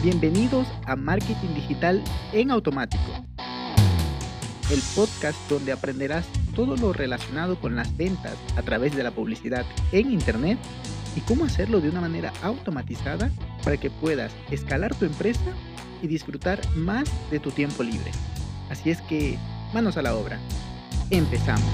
Bienvenidos a Marketing Digital en Automático, el podcast donde aprenderás todo lo relacionado con las ventas a través de la publicidad en Internet y cómo hacerlo de una manera automatizada para que puedas escalar tu empresa y disfrutar más de tu tiempo libre. Así es que, manos a la obra. Empezamos.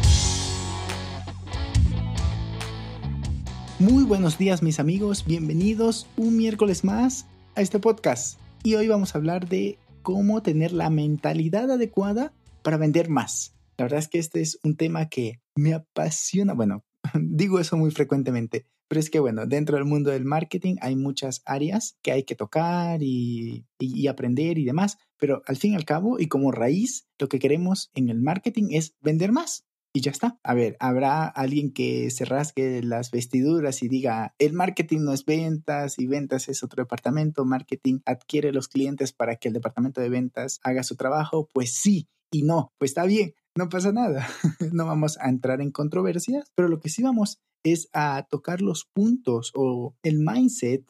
Muy buenos días mis amigos, bienvenidos un miércoles más a este podcast. Y hoy vamos a hablar de cómo tener la mentalidad adecuada para vender más. La verdad es que este es un tema que me apasiona. Bueno, digo eso muy frecuentemente, pero es que bueno, dentro del mundo del marketing hay muchas áreas que hay que tocar y, y, aprender y demás, pero al fin y al cabo y como raíz, lo que queremos en el marketing es vender más y ya está. A ver, habrá alguien que se rasgue las vestiduras y diga, el marketing no es ventas y ventas es otro departamento, marketing adquiere los clientes para que el departamento de ventas haga su trabajo. Pues sí y no, pues está bien, no pasa nada. no vamos a entrar en controversias, pero lo que sí vamos es a tocar los puntos o el mindset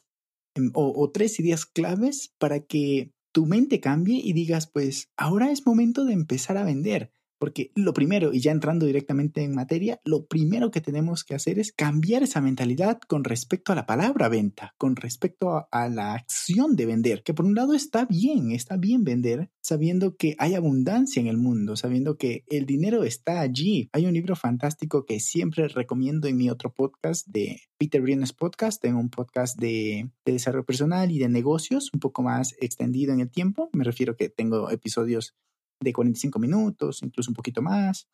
em, o, o tres ideas claves para que tu mente cambie y digas, pues ahora es momento de empezar a vender. Porque lo primero, y ya entrando directamente en materia, lo primero que tenemos que hacer es cambiar esa mentalidad con respecto a la palabra venta, con respecto a, la acción de vender, que por un lado está bien, está bien vender, sabiendo que hay abundancia en el mundo, sabiendo que el dinero está allí. Hay un libro fantástico que siempre recomiendo en mi otro podcast de Peter Briones Podcast, tengo un podcast de, de desarrollo personal y de negocios, un poco más extendido en el tiempo, me refiero que tengo episodios de 45 minutos, incluso un poquito más.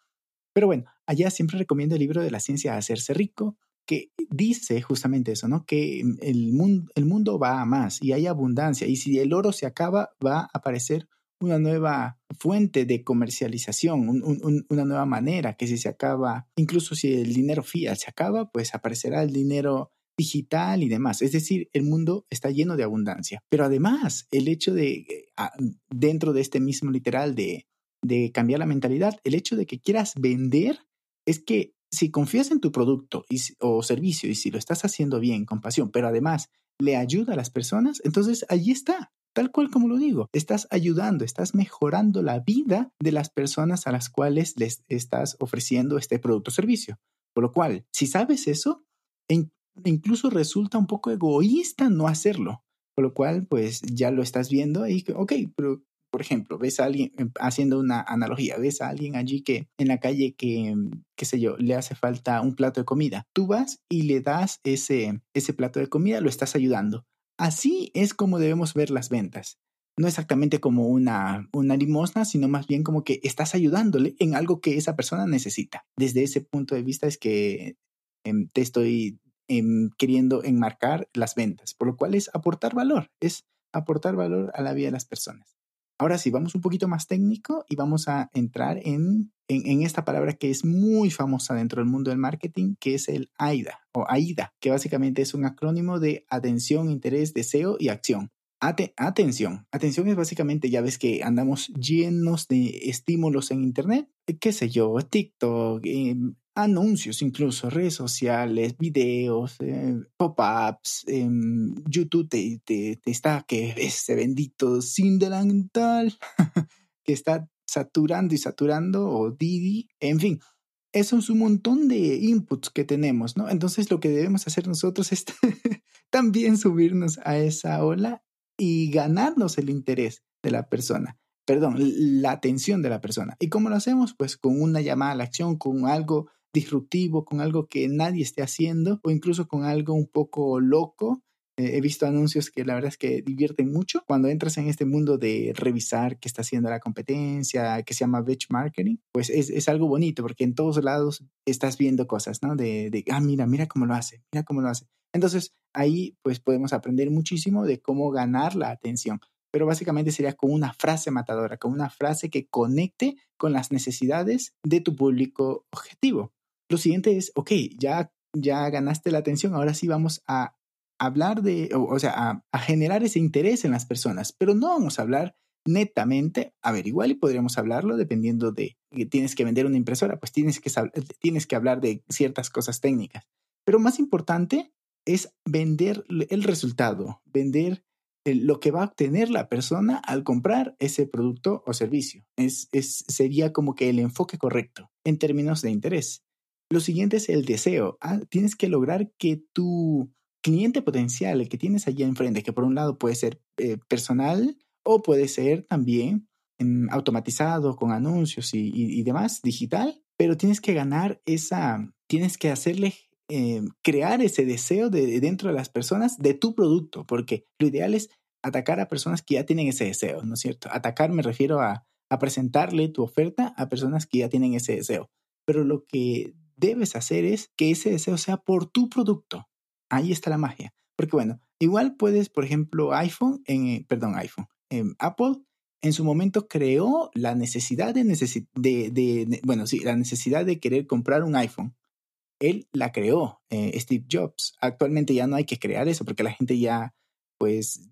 Pero bueno, allá siempre recomiendo el libro de la ciencia de hacerse rico, que dice justamente eso, ¿no? Que el mundo, el mundo va a más y hay abundancia y si el oro se acaba, va a aparecer una nueva fuente de comercialización, una nueva manera que si se acaba, incluso si el dinero fiat se acaba, pues aparecerá el dinero digital y demás. Es decir, el mundo está lleno de abundancia. Pero además, el hecho de, eh, ah, dentro de este mismo literal de, de cambiar la mentalidad, el hecho de que quieras vender es que si confías en tu producto o servicio y si lo estás haciendo bien, con pasión, pero además le ayuda a las personas, entonces allí está. Tal cual como lo digo, estás ayudando, estás mejorando la vida de las personas a las cuales les estás ofreciendo este producto o servicio. Por lo cual, si sabes eso, incluso resulta un poco egoísta no hacerlo. Por lo cual, pues ya lo estás viendo y, ok, pero por ejemplo, ves a alguien, em, haciendo una analogía, ves a alguien allí que en la calle que, qué sé yo, le hace falta un plato de comida. Tú vas y le das ese, ese plato de comida, lo estás ayudando. Así es como debemos ver las ventas. No exactamente como una, una limosna, sino más bien como que estás ayudándole en algo que esa persona necesita. Desde ese punto de vista es que em, te estoy queriendo enmarcar las ventas, por lo cual es aportar valor, es aportar valor a la vida de las personas. Ahora sí, vamos un poquito más técnico y vamos a entrar en, en, esta palabra que es muy famosa dentro del mundo del marketing, que es el AIDA o AIDA, que básicamente es un acrónimo de atención, interés, deseo y acción. Atención. Atención es básicamente, ya ves que andamos llenos de estímulos en Internet, qué sé yo, TikTok, em, anuncios, incluso redes sociales, videos, eh, pop-ups, em, YouTube te, te, está que ese bendito sin delantal que está saturando y saturando, o Didi, en fin. Eso es un montón de inputs que tenemos, ¿no? Entonces lo que debemos hacer nosotros es también subirnos a esa ola y ganarnos el interés de la persona perdón, la atención de la persona. ¿Y cómo lo hacemos? Pues con una llamada a la acción, con algo disruptivo, con algo que nadie esté haciendo o incluso con algo un poco loco. Eh, he visto anuncios que la verdad es que divierten mucho cuando entras en este mundo de revisar qué está haciendo la competencia, que se llama benchmarking, pues es, es algo bonito porque en todos lados estás viendo cosas, ¿no? De, de, ah, mira, mira cómo lo hace, mira cómo lo hace. Entonces ahí pues podemos aprender muchísimo de cómo ganar la atención pero básicamente sería con una frase matadora, con una frase que conecte con las necesidades de tu público objetivo. Lo siguiente es, ok, ya, ya ganaste la atención, ahora sí vamos a hablar de, o, sea, a, generar ese interés en las personas, pero no vamos a hablar netamente, a ver, igual y podríamos hablarlo dependiendo de que tienes que vender una impresora, pues tienes que, tienes que hablar de ciertas cosas técnicas. Pero más importante es vender el resultado, vender eh, lo que va a obtener la persona al comprar ese producto o servicio. Es, es, sería como que el enfoque correcto en términos de interés. Lo siguiente es el deseo. Ah, tienes que lograr que tu cliente potencial, el que tienes allá enfrente, que por un lado puede ser eh, personal o puede ser también em, automatizado con anuncios y, demás, digital, pero tienes que ganar esa, tienes que hacerle em, crear ese deseo de, dentro de las personas de tu producto, porque lo ideal es atacar a personas que ya tienen ese deseo, ¿no es cierto? Atacar me refiero a, presentarle tu oferta a personas que ya tienen ese deseo, pero lo que debes hacer es que ese deseo sea por tu producto, Ahí está la magia. Porque bueno, igual puedes, por ejemplo, iPhone, en, eh, perdón, iPhone, en Apple en su momento creó la necesidad de, de, bueno, sí, la necesidad de querer comprar un iPhone. Él la creó, eh, Steve Jobs. Actualmente ya no hay que crear eso porque la gente ya, pues,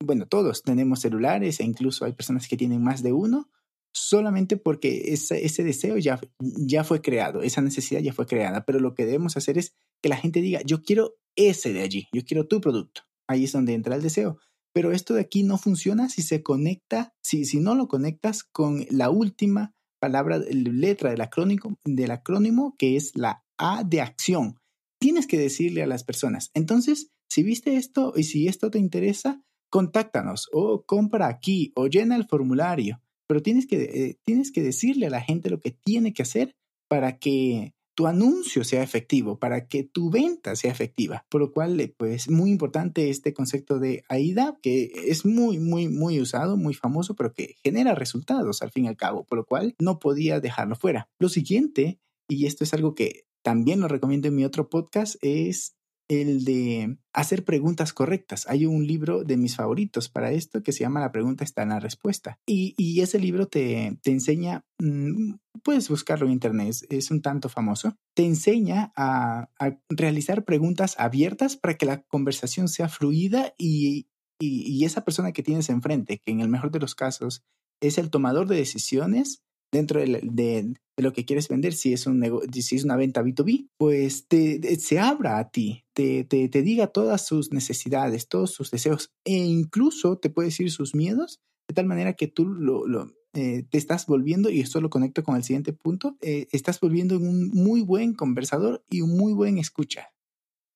bueno, todos tenemos celulares e incluso hay personas que tienen más de uno solamente porque ese, ese deseo ya, ya fue creado, esa necesidad ya fue creada. Pero lo que debemos hacer es que la gente diga, yo quiero ese de allí, yo quiero tu producto. Ahí es donde entra el deseo. Pero esto de aquí no funciona si se conecta, si, si no lo conectas con la última palabra, letra del acrónimo, del acrónimo, que es la A de acción. Tienes que decirle a las personas, entonces, si viste esto y si esto te interesa, contáctanos o compra aquí o llena el formulario. Pero tienes que, eh, tienes que decirle a la gente lo que tiene que hacer para que tu anuncio sea efectivo, para que tu venta sea efectiva. Por lo cual, eh, pues, muy importante este concepto de AIDA, que es muy, muy, muy usado, muy famoso, pero que genera resultados al fin y al cabo, por lo cual no podía dejarlo fuera. Lo siguiente, y esto es algo que también lo recomiendo en mi otro podcast, es el de hacer preguntas correctas. Hay un libro de mis favoritos para esto que se llama La pregunta está en la respuesta. Y, ese libro te, te enseña, mm, puedes buscarlo en internet, es, un tanto famoso, te enseña a, realizar preguntas abiertas para que la conversación sea fluida y, y esa persona que tienes enfrente, que en el mejor de los casos es el tomador de decisiones, dentro de, lo que quieres vender, si es, un si es una venta B2B, pues te, se abra a ti, te, te, te, diga todas sus necesidades, todos sus deseos e incluso te puede decir sus miedos, de tal manera que tú lo, lo eh, te estás volviendo, y esto lo conecto con el siguiente punto, eh, estás volviendo en un muy buen conversador y un muy buen escucha.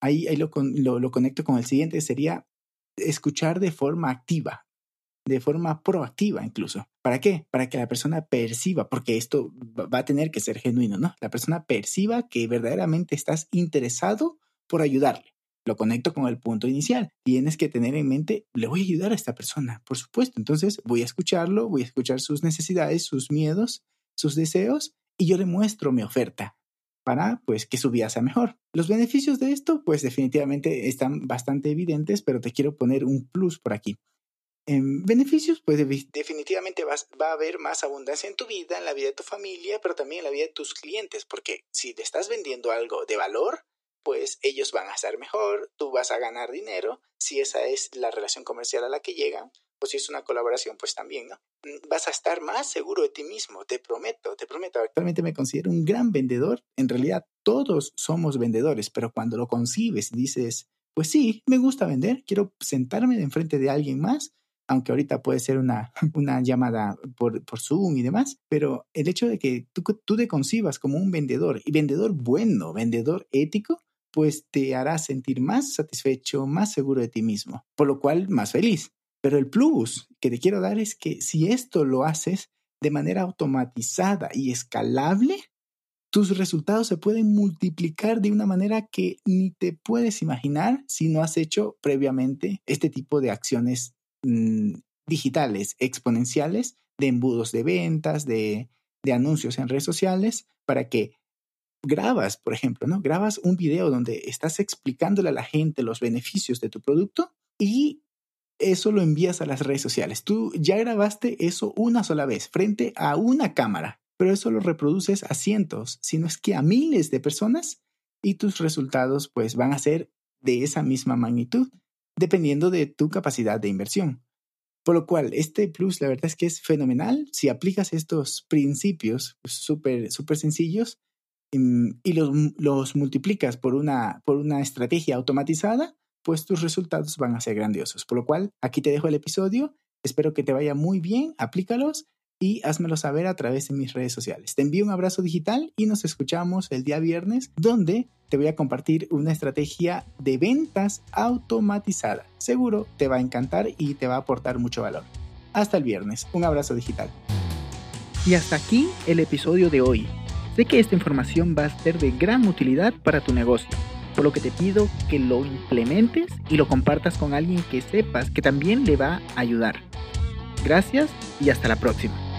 Ahí, ahí lo, lo, lo conecto con el siguiente, sería escuchar de forma activa de forma proactiva incluso. ¿Para qué? Para que la persona perciba, porque esto va a tener que ser genuino, ¿no? La persona perciba que verdaderamente estás interesado por ayudarle. Lo conecto con el punto inicial. Tienes que tener en mente, le voy a ayudar a esta persona, por supuesto. Entonces voy a escucharlo, voy a escuchar sus necesidades, sus miedos, sus deseos y yo le muestro mi oferta para pues que su vida sea mejor. Los beneficios de esto pues definitivamente están bastante evidentes, pero te quiero poner un plus por aquí. En beneficios, pues definitivamente vas, va a haber más abundancia en tu vida, en la vida de tu familia, pero también en la vida de tus clientes, porque si te estás vendiendo algo de valor, pues ellos van a estar mejor, tú vas a ganar dinero, si esa es la relación comercial a la que llegan, o si es una colaboración, pues también, ¿no? Mm, vas a estar más seguro de ti mismo, te prometo, te prometo. Actualmente me considero un gran vendedor, en realidad todos somos vendedores, pero cuando lo concibes dices, pues sí, me gusta vender, quiero sentarme enfrente de alguien más aunque ahorita puede ser una, una llamada por, por, Zoom y demás, pero el hecho de que tú, tú te concibas como un vendedor y vendedor bueno, vendedor ético, pues te hará sentir más satisfecho, más seguro de ti mismo, por lo cual más feliz. Pero el plus que te quiero dar es que si esto lo haces de manera automatizada y escalable, tus resultados se pueden multiplicar de una manera que ni te puedes imaginar si no has hecho previamente este tipo de acciones Mm, digitales exponenciales de embudos de ventas, de, de anuncios en redes sociales, para que grabas, por ejemplo, ¿no? Grabas un video donde estás explicándole a la gente los beneficios de tu producto y eso lo envías a las redes sociales. Tú ya grabaste eso una sola vez frente a una cámara, pero eso lo reproduces a cientos, si no es que a miles de personas y tus resultados pues van a ser de esa misma magnitud dependiendo de tu capacidad de inversión. Por lo cual, este plus, la verdad es que es fenomenal si aplicas estos principios súper súper sencillos mm, y los, los multiplicas por una, por una estrategia automatizada, pues tus resultados van a ser grandiosos. Por lo cual, aquí te dejo el episodio. Espero que te vaya muy bien, aplícalos y házmelo saber a través de mis redes sociales. Te envío un abrazo digital y nos escuchamos el día viernes donde te voy a compartir una estrategia de ventas automatizada. Seguro te va a encantar y te va a aportar mucho valor. Hasta el viernes. Un abrazo digital. Y hasta aquí el episodio de hoy. Sé que esta información va a ser de gran utilidad para tu negocio, por lo que te pido que lo implementes y lo compartas con alguien que sepas que también le va a ayudar. Gracias y hasta la próxima.